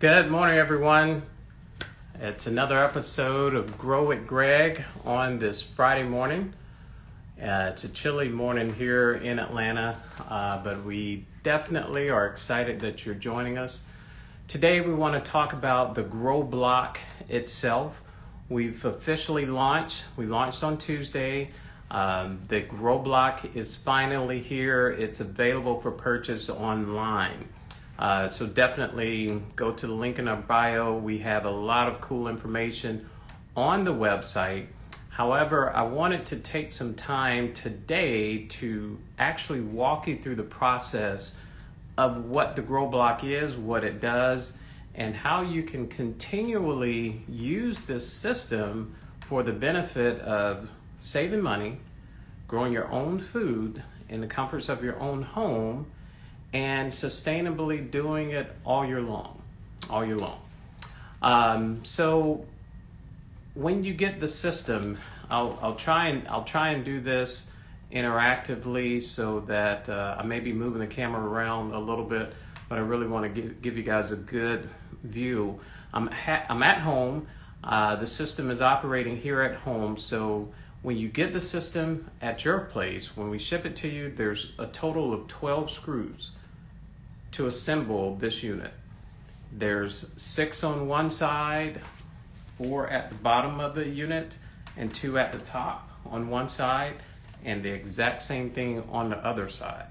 Good morning, everyone. It's another episode of Grow with Greg on this Friday morning. Uh, it's a chilly morning here in Atlanta, uh, but we definitely are excited that you're joining us. Today, we want to talk about the Grow Block itself. We've officially launched. We launched on Tuesday. Um, the Grow Block is finally here. It's available for purchase online. Uh, so definitely go to the link in our bio. We have a lot of cool information on the website. However, I wanted to take some time today to actually walk you through the process of what the Grow Block is, what it does, and how you can continually use this system for the benefit of saving money, growing your own food in the comforts of your own home, and sustainably doing it all year long. All year long. Um, so when you get the system, I'll, I'll try and I'll try and do this interactively so that uh, I may be moving the camera around a little bit, but I really want to give, give you guys a good view. I'm, ha- I'm at home. Uh, the system is operating here at home. So when you get the system at your place, when we ship it to you, there's a total of 12 screws to assemble this unit. There's six on one side, four at the bottom of the unit, and two at the top on one side, and the exact same thing on the other side.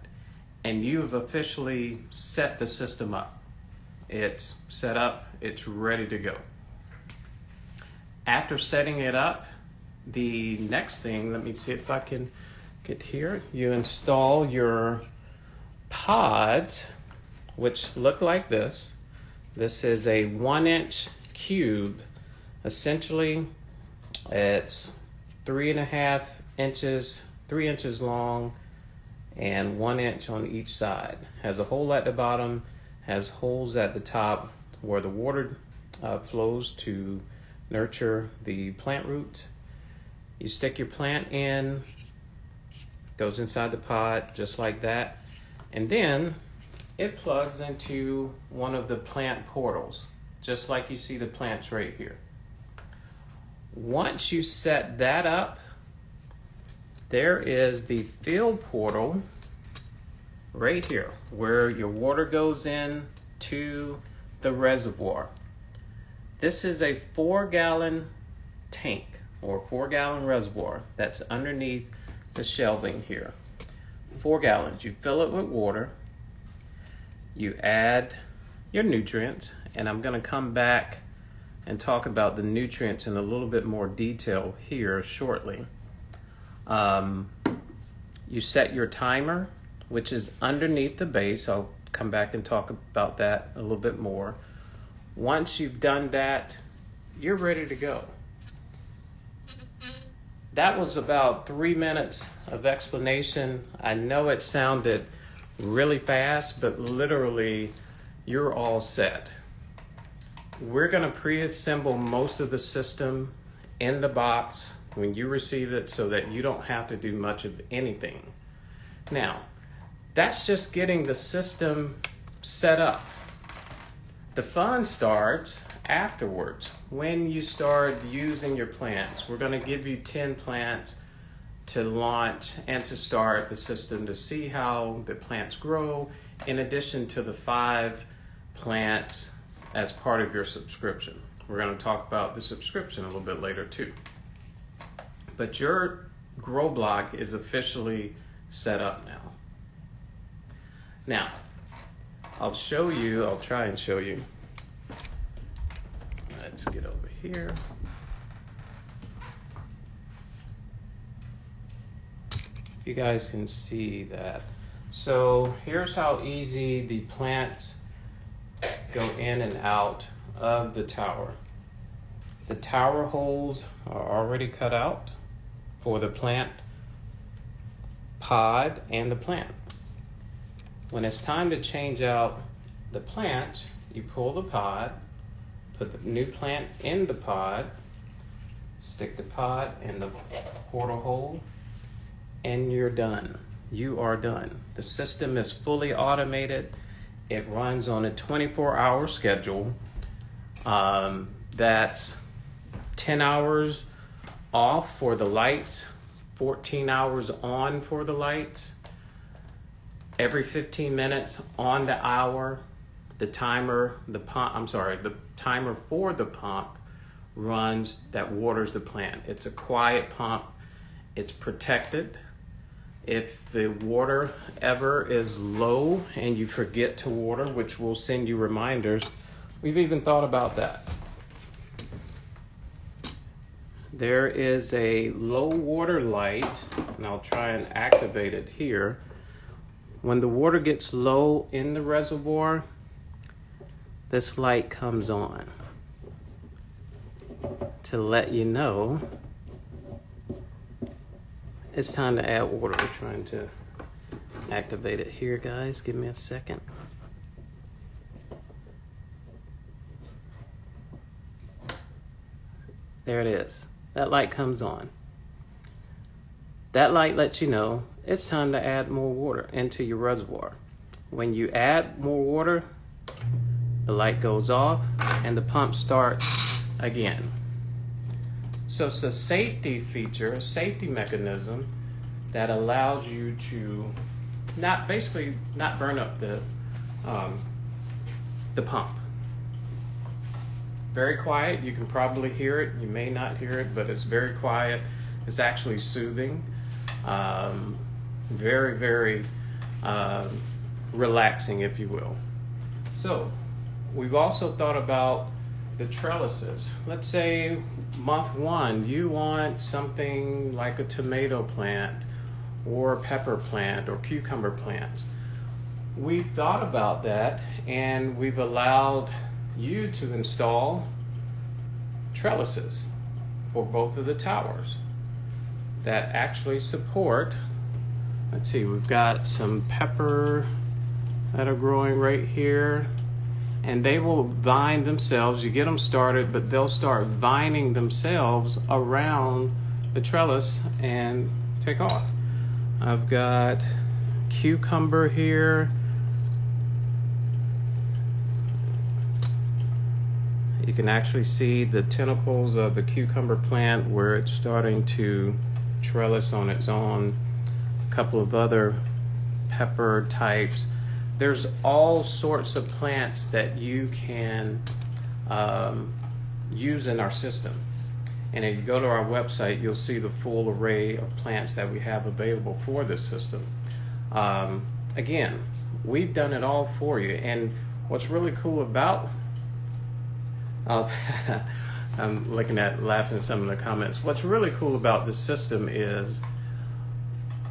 And you have officially set the system up. It's set up, it's ready to go. After setting it up, the next thing, let me see if I can get here. You install your pods, which look like this. This is a one inch cube. Essentially, it's three and a half inches, three inches long, and one inch on each side. Has a hole at the bottom, has holes at the top where the water uh, flows to nurture the plant roots. You stick your plant in, goes inside the pot just like that, and then it plugs into one of the plant portals, just like you see the plants right here. Once you set that up, there is the field portal right here where your water goes in to the reservoir. This is a four gallon tank or four gallon reservoir that's underneath the shelving here. Four gallons. You fill it with water, you add your nutrients, and I'm going to come back and talk about the nutrients in a little bit more detail here shortly. Um, you set your timer, which is underneath the base. I'll come back and talk about that a little bit more. Once you've done that, you're ready to go. That was about three minutes of explanation. I know it sounded really fast, but literally, you're all set. We're going to pre assemble most of the system in the box when you receive it so that you don't have to do much of anything. Now, that's just getting the system set up. The fun starts afterwards when you start using your plants. We're going to give you 10 plants to launch and to start the system to see how the plants grow, in addition to the five plants as part of your subscription. We're going to talk about the subscription a little bit later too. But your grow block is officially set up now. Now, I'll show you, I'll try and show you. Let's get over here. you guys can see that. So here's how easy the plants go in and out of the tower. The tower holes are already cut out for the plant pod and the plant. When it's time to change out the plant, you pull the pod, put the new plant in the pod, stick the pod in the portal hole, and you're done. You are done. The system is fully automated. It runs on a 24 hour schedule. Um, that's 10 hours off for the lights, 14 hours on for the lights. Every 15 minutes on the hour, the timer, the pump, I'm sorry, the timer for the pump runs that waters the plant. It's a quiet pump, it's protected. If the water ever is low and you forget to water, which will send you reminders, we've even thought about that. There is a low water light, and I'll try and activate it here. When the water gets low in the reservoir, this light comes on to let you know it's time to add water. We're trying to activate it here, guys. Give me a second. There it is. That light comes on. That light lets you know it's time to add more water into your reservoir. When you add more water, the light goes off and the pump starts again. So it's a safety feature, a safety mechanism that allows you to not basically not burn up the um, the pump. Very quiet. You can probably hear it. You may not hear it, but it's very quiet. It's actually soothing. Um, very, very uh, relaxing, if you will. So, we've also thought about the trellises. Let's say month one, you want something like a tomato plant or pepper plant or cucumber plant. We've thought about that and we've allowed you to install trellises for both of the towers that actually support. Let's see, we've got some pepper that are growing right here, and they will vine themselves. You get them started, but they'll start vining themselves around the trellis and take off. I've got cucumber here You can actually see the tentacles of the cucumber plant where it's starting to trellis on its own. A couple of other pepper types. There's all sorts of plants that you can um, use in our system. And if you go to our website, you'll see the full array of plants that we have available for this system. Um, again, we've done it all for you. And what's really cool about uh, I'm looking at laughing at some of the comments. What's really cool about this system is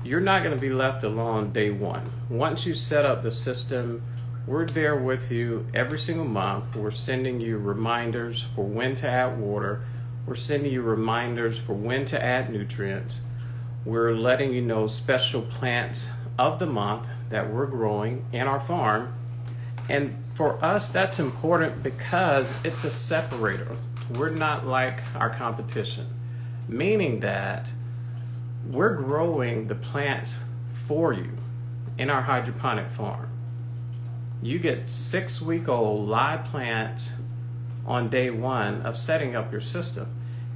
you're not going to be left alone day one. Once you set up the system, we're there with you every single month. We're sending you reminders for when to add water. We're sending you reminders for when to add nutrients. We're letting you know special plants of the month that we're growing in our farm. And for us, that's important because it's a separator. We're not like our competition, meaning that we're growing the plants for you in our hydroponic farm. You get six week old live plants on day one of setting up your system.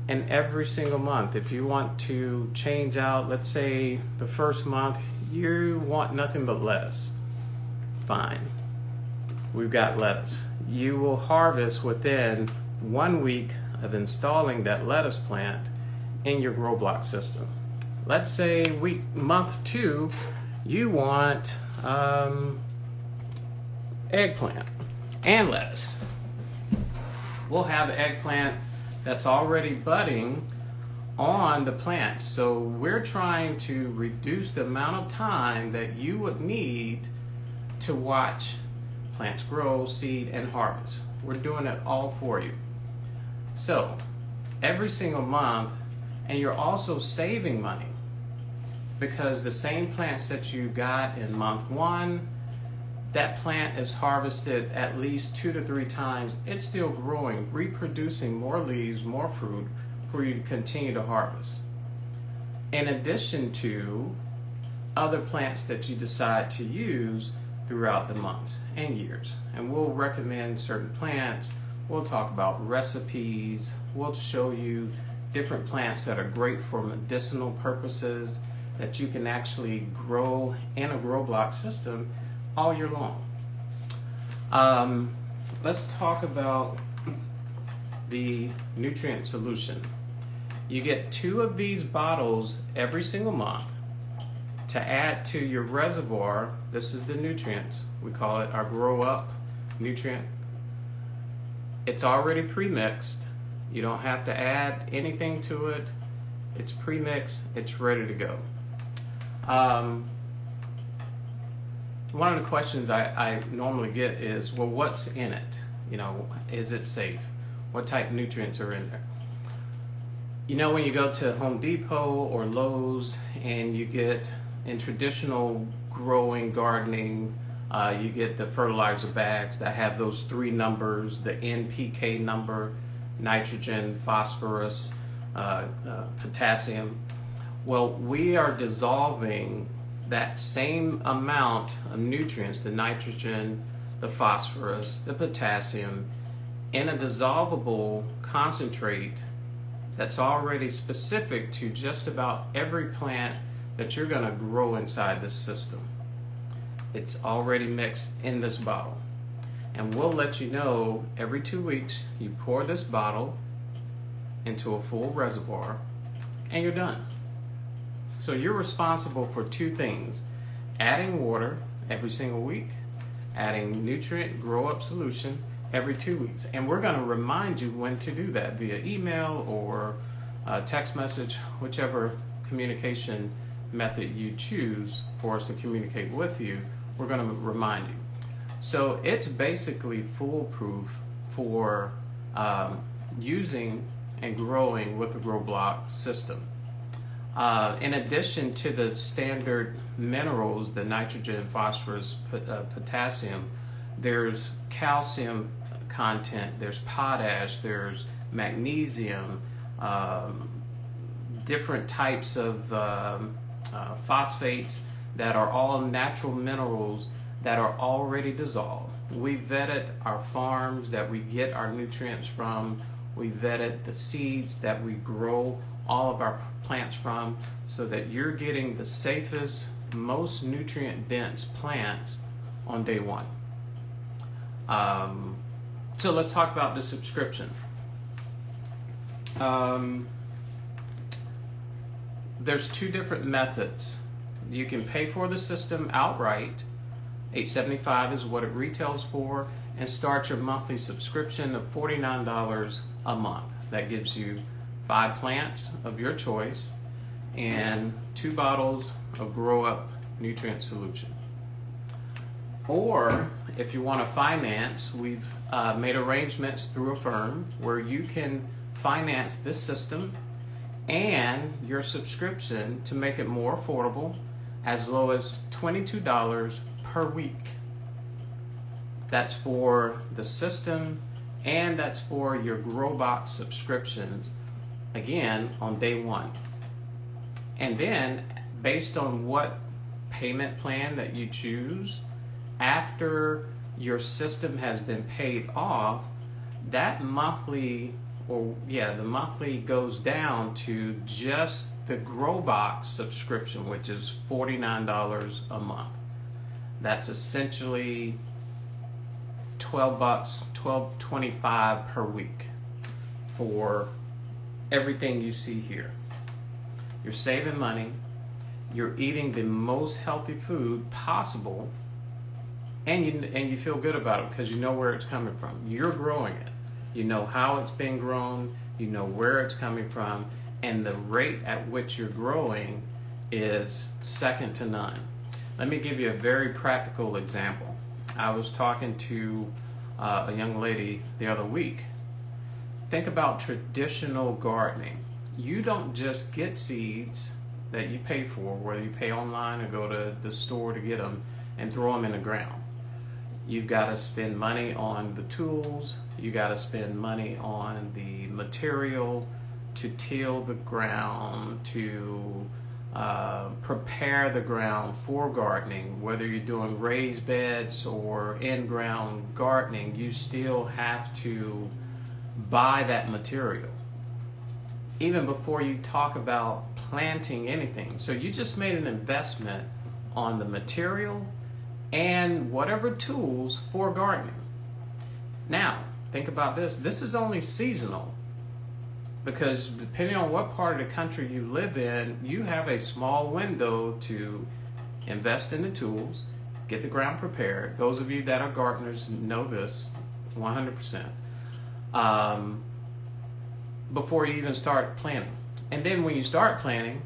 And every single month, if you want to change out, let's say the first month, you want nothing but lettuce, fine we've got lettuce. You will harvest within one week of installing that lettuce plant in your grow block system. Let's say week month two, you want um, eggplant and lettuce. We'll have eggplant that's already budding on the plants. So we're trying to reduce the amount of time that you would need to watch plants grow, seed, and harvest. We're doing it all for you. So, every single month, and you're also saving money because the same plants that you got in month one, that plant is harvested at least two to three times. It's still growing, reproducing more leaves, more fruit for you to continue to harvest. In addition to other plants that you decide to use throughout the months and years. And we'll recommend certain plants We'll talk about recipes. We'll show you different plants that are great for medicinal purposes that you can actually grow in a grow block system all year long. Um, let's talk about the nutrient solution. You get two of these bottles every single month to add to your reservoir. This is the nutrients. We call it our grow up nutrient. It's already pre-mixed. You don't have to add anything to it. It's pre-mixed. It's ready to go. Um, one of the questions I, I normally get is, well, what's in it? You know, is it safe? What type of nutrients are in there? You know, when you go to Home Depot or Lowe's and you get in traditional growing gardening, uh, you get the fertilizer bags that have those three numbers the NPK number, nitrogen, phosphorus, uh, uh, potassium. Well, we are dissolving that same amount of nutrients, the nitrogen, the phosphorus, the potassium, in a dissolvable concentrate that's already specific to just about every plant that you're going to grow inside this system. It's already mixed in this bottle. And we'll let you know every two weeks you pour this bottle into a full reservoir and you're done. So you're responsible for two things adding water every single week, adding nutrient grow up solution every two weeks. And we're going to remind you when to do that via email or text message, whichever communication method you choose for us to communicate with you, we're going to remind you. So it's basically foolproof for um, using and growing with the Grow Block system. Uh, in addition to the standard minerals, the nitrogen, phosphorus, uh, potassium, there's calcium content, there's potash, there's magnesium, um, different types of um, uh, phosphates that are all natural minerals that are already dissolved. We vetted our farms that we get our nutrients from. We vetted the seeds that we grow all of our plants from so that you're getting the safest, most nutrient dense plants on day one. Um, so let's talk about the subscription. Um, there's two different methods. You can pay for the system outright. 875 is what it retails for and start your monthly subscription of $49 a month. That gives you five plants of your choice and two bottles of grow up nutrient solution. Or if you want to finance, we've uh, made arrangements through a firm where you can finance this system and your subscription to make it more affordable as low as $22 per week. That's for the system and that's for your Growbox subscriptions again on day one. And then, based on what payment plan that you choose, after your system has been paid off, that monthly or yeah, the monthly goes down to just the Growbox subscription, which is $49 a month. That's essentially 12 bucks, 12.25 per week for everything you see here. You're saving money, you're eating the most healthy food possible, and you and you feel good about it because you know where it's coming from. You're growing it you know how it's been grown, you know where it's coming from, and the rate at which you're growing is second to none. Let me give you a very practical example. I was talking to uh, a young lady the other week. Think about traditional gardening. You don't just get seeds that you pay for, whether you pay online or go to the store to get them, and throw them in the ground. You've got to spend money on the tools, you got to spend money on the material to till the ground, to uh, prepare the ground for gardening, whether you're doing raised beds or in ground gardening, you still have to buy that material. Even before you talk about planting anything. So you just made an investment on the material and whatever tools for gardening. Now, think about this this is only seasonal because depending on what part of the country you live in, you have a small window to invest in the tools, get the ground prepared. Those of you that are gardeners know this 100%. Um, before you even start planting. And then when you start planting,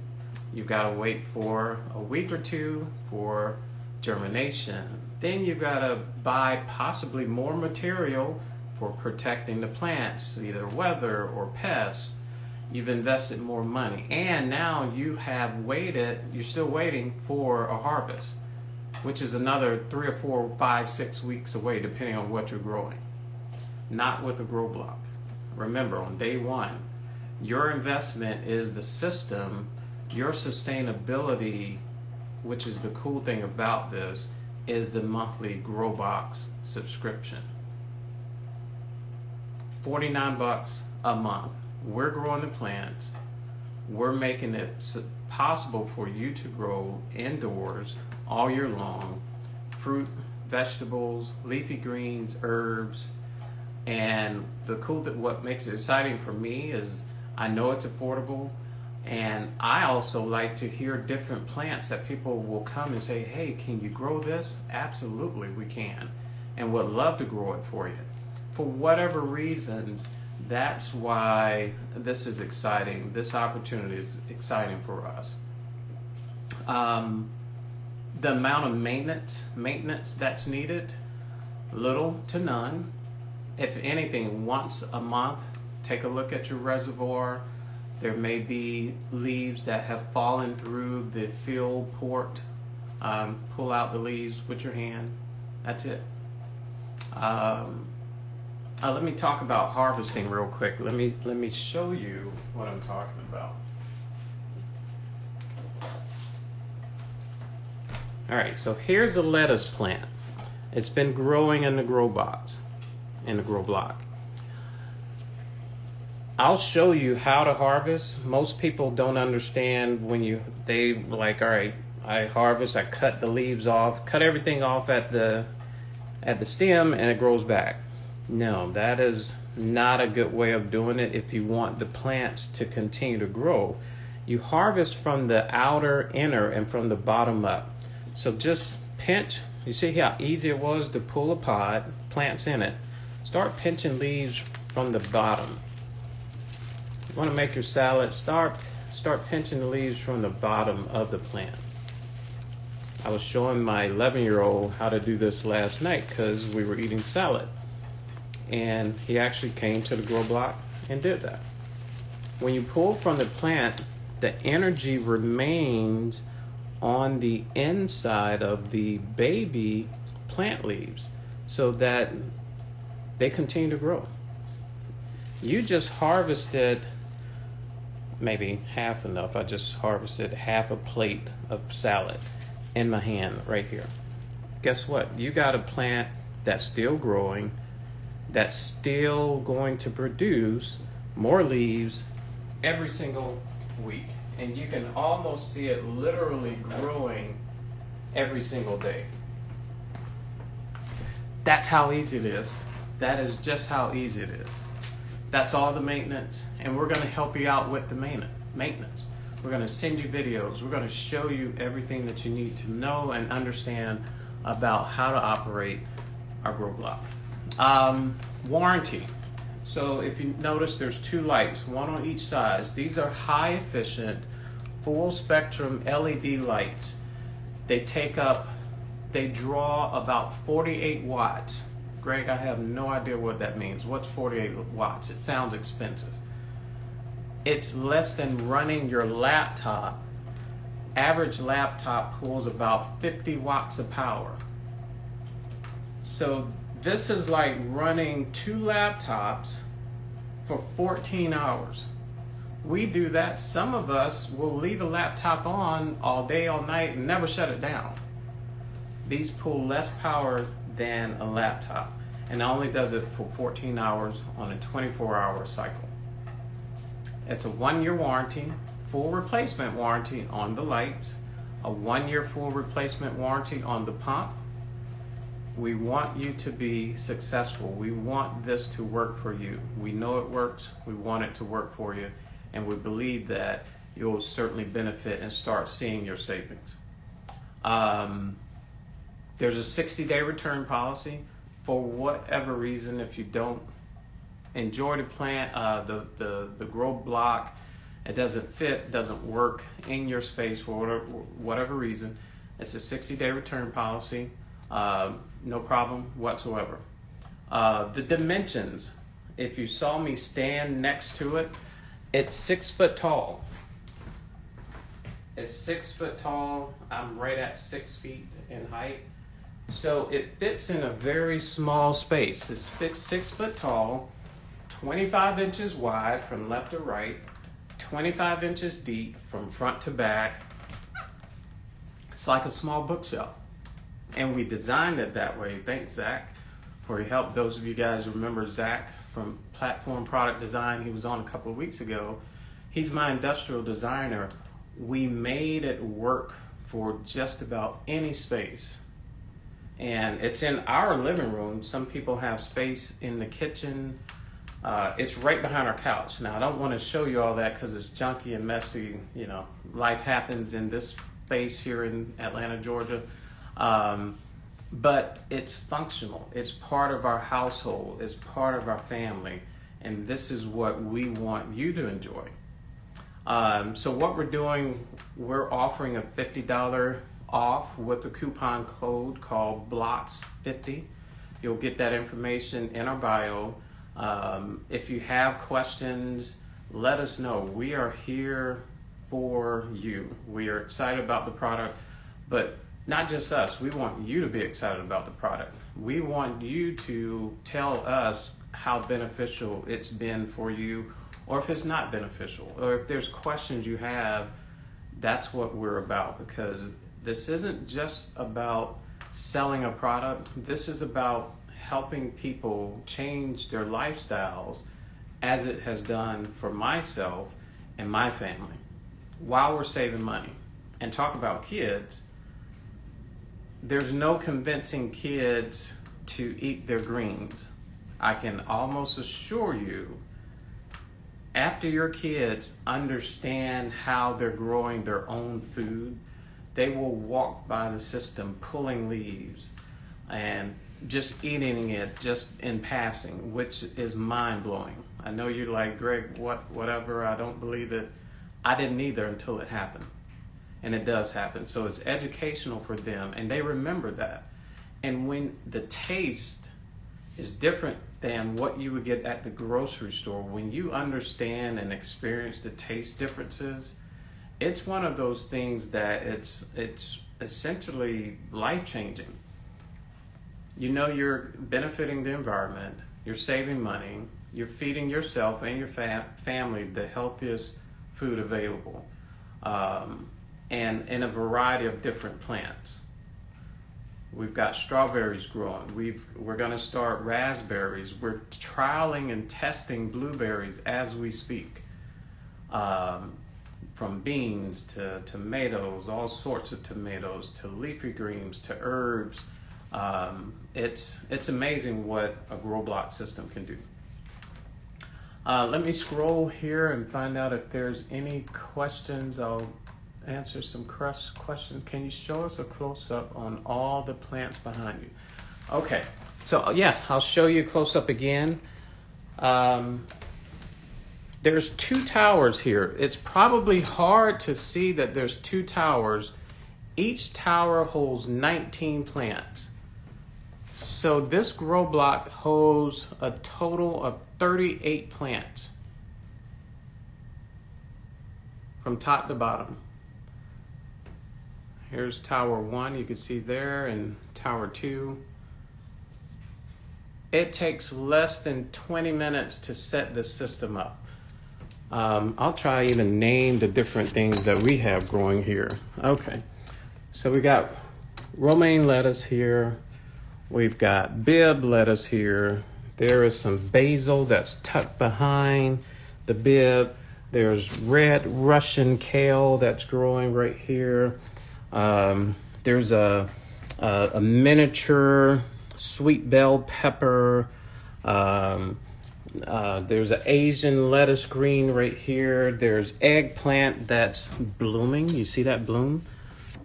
you've got to wait for a week or two for germination. Then you've got to buy possibly more material for protecting the plants, either weather or pests. You've invested more money. And now you have waited, you're still waiting for a harvest, which is another three or four, five, six weeks away, depending on what you're growing. Not with a grow block. Remember, on day one, your investment is the system, your sustainability, which is the cool thing about this, is the monthly grow box subscription. 49 bucks a month. We're growing the plants. We're making it possible for you to grow indoors all year long fruit, vegetables, leafy greens, herbs. And the cool that what makes it exciting for me is I know it's affordable and I also like to hear different plants that people will come and say, "Hey, can you grow this?" Absolutely, we can. And would love to grow it for you for whatever reasons, that's why this is exciting. This opportunity is exciting for us. Um, the amount of maintenance maintenance that's needed, little to none. If anything, once a month, take a look at your reservoir. There may be leaves that have fallen through the fill port. Um, pull out the leaves with your hand. That's it. Um, uh, let me talk about harvesting real quick. Let me let me show you what I'm talking about. All right, so here's a lettuce plant. It's been growing in the grow box, in the grow block. I'll show you how to harvest. Most people don't understand when you they like, all right, I harvest, I cut the leaves off, cut everything off at the at the stem and it grows back. No, that is not a good way of doing it if you want the plants to continue to grow. You harvest from the outer inner and from the bottom up. So just pinch. You see how easy it was to pull a pod, plants in it. Start pinching leaves from the bottom. You want to make your salad, start start pinching the leaves from the bottom of the plant. I was showing my 11 year old how to do this last night because we were eating salad and he actually came to the grow block and did that. When you pull from the plant, the energy remains on the inside of the baby plant leaves so that they continue to grow. You just harvested maybe half enough. I just harvested half a plate of salad in my hand right here. Guess what? You got a plant that's still growing that's still going to produce more leaves every single week. And you can almost see it literally growing every single day. That's how easy it is. That is just how easy it is. That's all the maintenance, and we're going to help you out with the maintenance. We're going to send you videos. We're going to show you everything that you need to know and understand about how to operate our grow block. Um, warranty. So if you notice, there's two lights, one on each side. These are high efficient, full spectrum LED lights. They take up, they draw about 48 watts. Greg, I have no idea what that means. What's 48 watts? It sounds expensive. It's less than running your laptop. Average laptop pulls about 50 watts of power. So this is like running two laptops for 14 hours we do that. Some of us will leave a laptop on all day, all night, and never shut it down. These pull less power than a laptop, and only does it for 14 hours on a 24 hour cycle. It's a one year warranty, full replacement warranty on the lights, a one year full replacement warranty on the pump. We want you to be successful. We want this to work for you. We know it works. We want it to work for you and we believe that you'll certainly benefit and start seeing your savings. Um, there's a 60 day return policy. For whatever reason, if you don't enjoy the plant, uh, the, the, the grow block, it doesn't fit, doesn't work in your space for whatever, whatever reason, it's a 60 day return policy. Uh, no problem whatsoever. Uh, the dimensions, if you saw me stand next to it, it's six foot tall. It's six foot tall. I'm right at six feet in height. So it fits in a very small space. It's six foot tall, 25 inches wide from left to right, 25 inches deep from front to back. It's like a small bookshelf. And we designed it that way. Thanks, Zach, for your help. Those of you guys remember Zach from Platform Product Design. He was on a couple of weeks ago. He's my industrial designer. We made it work for just about any space. And it's in our living room. Some people have space in the kitchen. Uh, it's right behind our couch. Now, I don't want to show you all that because it's junky and messy. You know, life happens in this space here in Atlanta, Georgia. Um, but it's functional. It's part of our household. It's part of our family, and this is what we want you to enjoy. Um, so what we're doing, we're offering a fifty dollar off with a coupon code called Blocks50. You'll get that information in our bio. Um, if you have questions, let us know. We are here for you. We are excited about the product, but not just us, we want you to be excited about the product. We want you to tell us how beneficial it's been for you, or if it's not beneficial, or if there's questions you have. That's what we're about because this isn't just about selling a product, this is about helping people change their lifestyles as it has done for myself and my family while we're saving money. And talk about kids there's no convincing kids to eat their greens. I can almost assure you, after your kids understand how they're growing their own food, they will walk by the system pulling leaves and just eating it just in passing, which is mind blowing. I know you're like, Greg, what, whatever, I don't believe it. I didn't either until it happened and it does happen. So it's educational for them, and they remember that. And when the taste is different than what you would get at the grocery store, when you understand and experience the taste differences, it's one of those things that it's it's essentially life changing. You know, you're benefiting the environment, you're saving money, you're feeding yourself and your fa- family the healthiest food available. Um, and in a variety of different plants. We've got strawberries growing. We've, we're going to start raspberries. We're trialing and testing blueberries as we speak. Um, from beans to tomatoes, all sorts of tomatoes, to leafy greens, to herbs. Um, it's, it's amazing what a grow block system can do. Uh, let me scroll here and find out if there's any questions. I'll answer some questions. Can you show us a close up on all the plants behind you? Okay, so yeah, I'll show you close up again. Um, there's two towers here. It's probably hard to see that there's two towers. Each tower holds 19 plants. So this grow block holds a total of 38 plants from top to bottom. Here's tower one, you can see there, and tower two. It takes less than 20 minutes to set this system up. Um, I'll try even name the different things that we have growing here. Okay, so we got romaine lettuce here. We've got Bibb lettuce here. There is some basil that's tucked behind the Bibb. There's red Russian kale that's growing right here. Um, there's a, a, a, miniature sweet bell pepper. Um, uh, there's an Asian lettuce green right here. There's eggplant that's blooming. You see that bloom?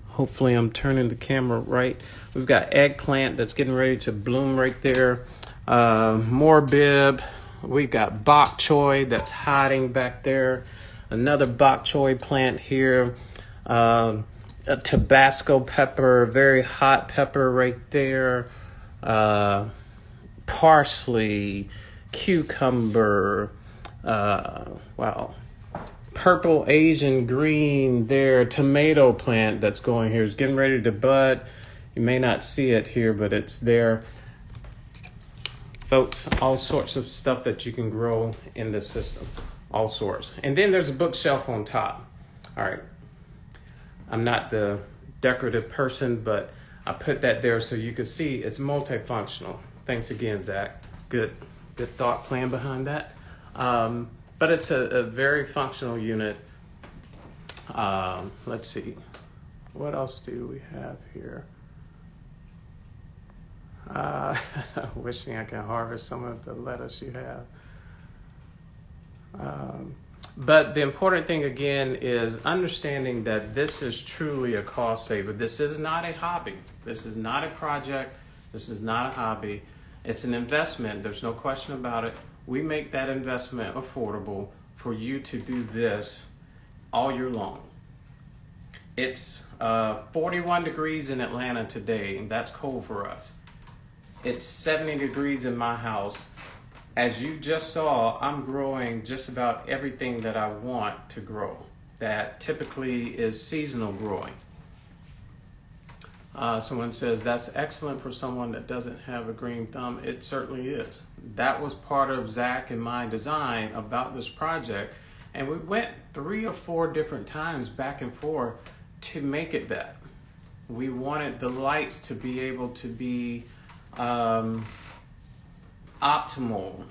Hopefully, I'm turning the camera right. We've got eggplant that's getting ready to bloom right there. Uh, more Bibb. We've got bok choy that's hiding back there. Another bok choy plant here. Um, a Tabasco pepper, very hot pepper right there. Uh, parsley, cucumber. Uh, wow. Purple Asian green there. Tomato plant that's going here is getting ready to bud. You may not see it here, but it's there folks, all sorts of stuff that you can grow in this system, all sorts. And then there's a bookshelf on top. All right, I'm not the decorative person, but I put that there so you can see it's multifunctional. Thanks again, Zach. Good, good thought plan behind that. Um, but it's a, a, very functional unit. Um, let's see, what else do we have here? Uh, wishing I can harvest some of the lettuce you have. Um, but the important thing again is understanding that this is truly a cost saver. This is not a hobby. This is not a project. This is not a hobby. It's an investment. There's no question about it. We make that investment affordable for you to do this all year long. It's uh, 41 degrees in Atlanta today, and that's cold for us. It's 70 degrees in my house. As you just saw, I'm growing just about everything that I want to grow. That typically is seasonal growing. Uh, someone says that's excellent for someone that doesn't have a green thumb. It certainly is. That was part of Zach and my design about this project. And we went three or four different times back and forth to make it that. We wanted the lights to be able to be um, optimal,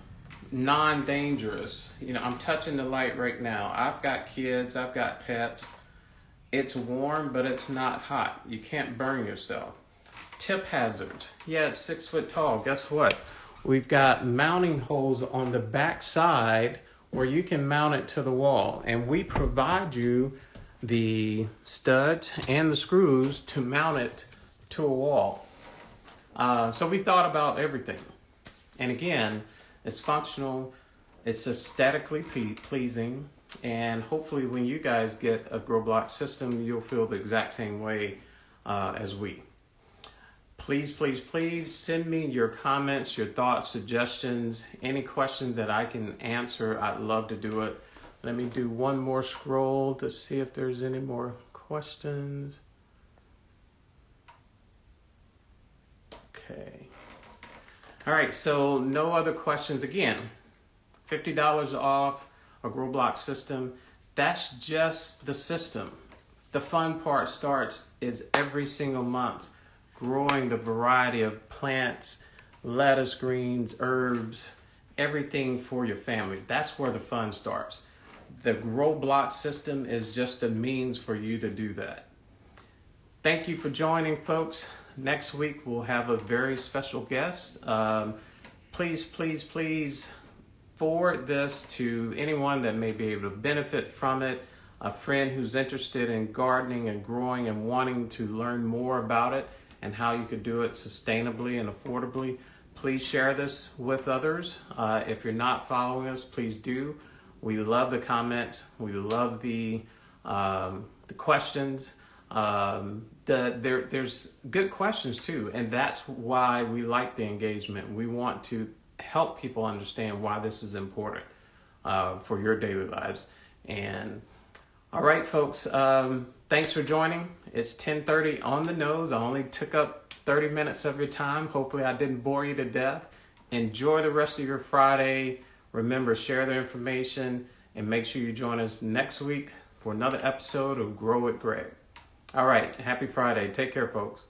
non dangerous. You know, I'm touching the light right now. I've got kids, I've got pets. It's warm, but it's not hot. You can't burn yourself. Tip hazards. Yeah, it's six foot tall. Guess what? We've got mounting holes on the back side where you can mount it to the wall, and we provide you the studs and the screws to mount it to a wall. Uh, so we thought about everything. And again, it's functional, it's aesthetically pleasing, and hopefully, when you guys get a grow block system, you'll feel the exact same way uh, as we. Please, please, please send me your comments, your thoughts, suggestions, any question that I can answer. I'd love to do it. Let me do one more scroll to see if there's any more questions. Okay. All right, so no other questions. Again, $50 off a grow block system. That's just the system. The fun part starts is every single month growing the variety of plants, lettuce, greens, herbs, everything for your family. That's where the fun starts. The grow block system is just a means for you to do that. Thank you for joining, folks next week we'll have a very special guest. Um, please, please, please forward this to anyone that may be able to benefit from it. A friend who's interested in gardening and growing and wanting to learn more about it and how you could do it sustainably and affordably. Please share this with others. Uh, if you're not following us, please do. We love the comments. We love the um, the questions. Um, the, there, there's good questions too, and that's why we like the engagement. We want to help people understand why this is important uh, for your daily lives. And all right, folks, um, thanks for joining. It's 10:30 on the nose. I only took up 30 minutes of your time. Hopefully, I didn't bore you to death. Enjoy the rest of your Friday. Remember, share the information And make sure you join us next week for another episode of Grow with Greg. All right. Happy Friday. Take care, folks.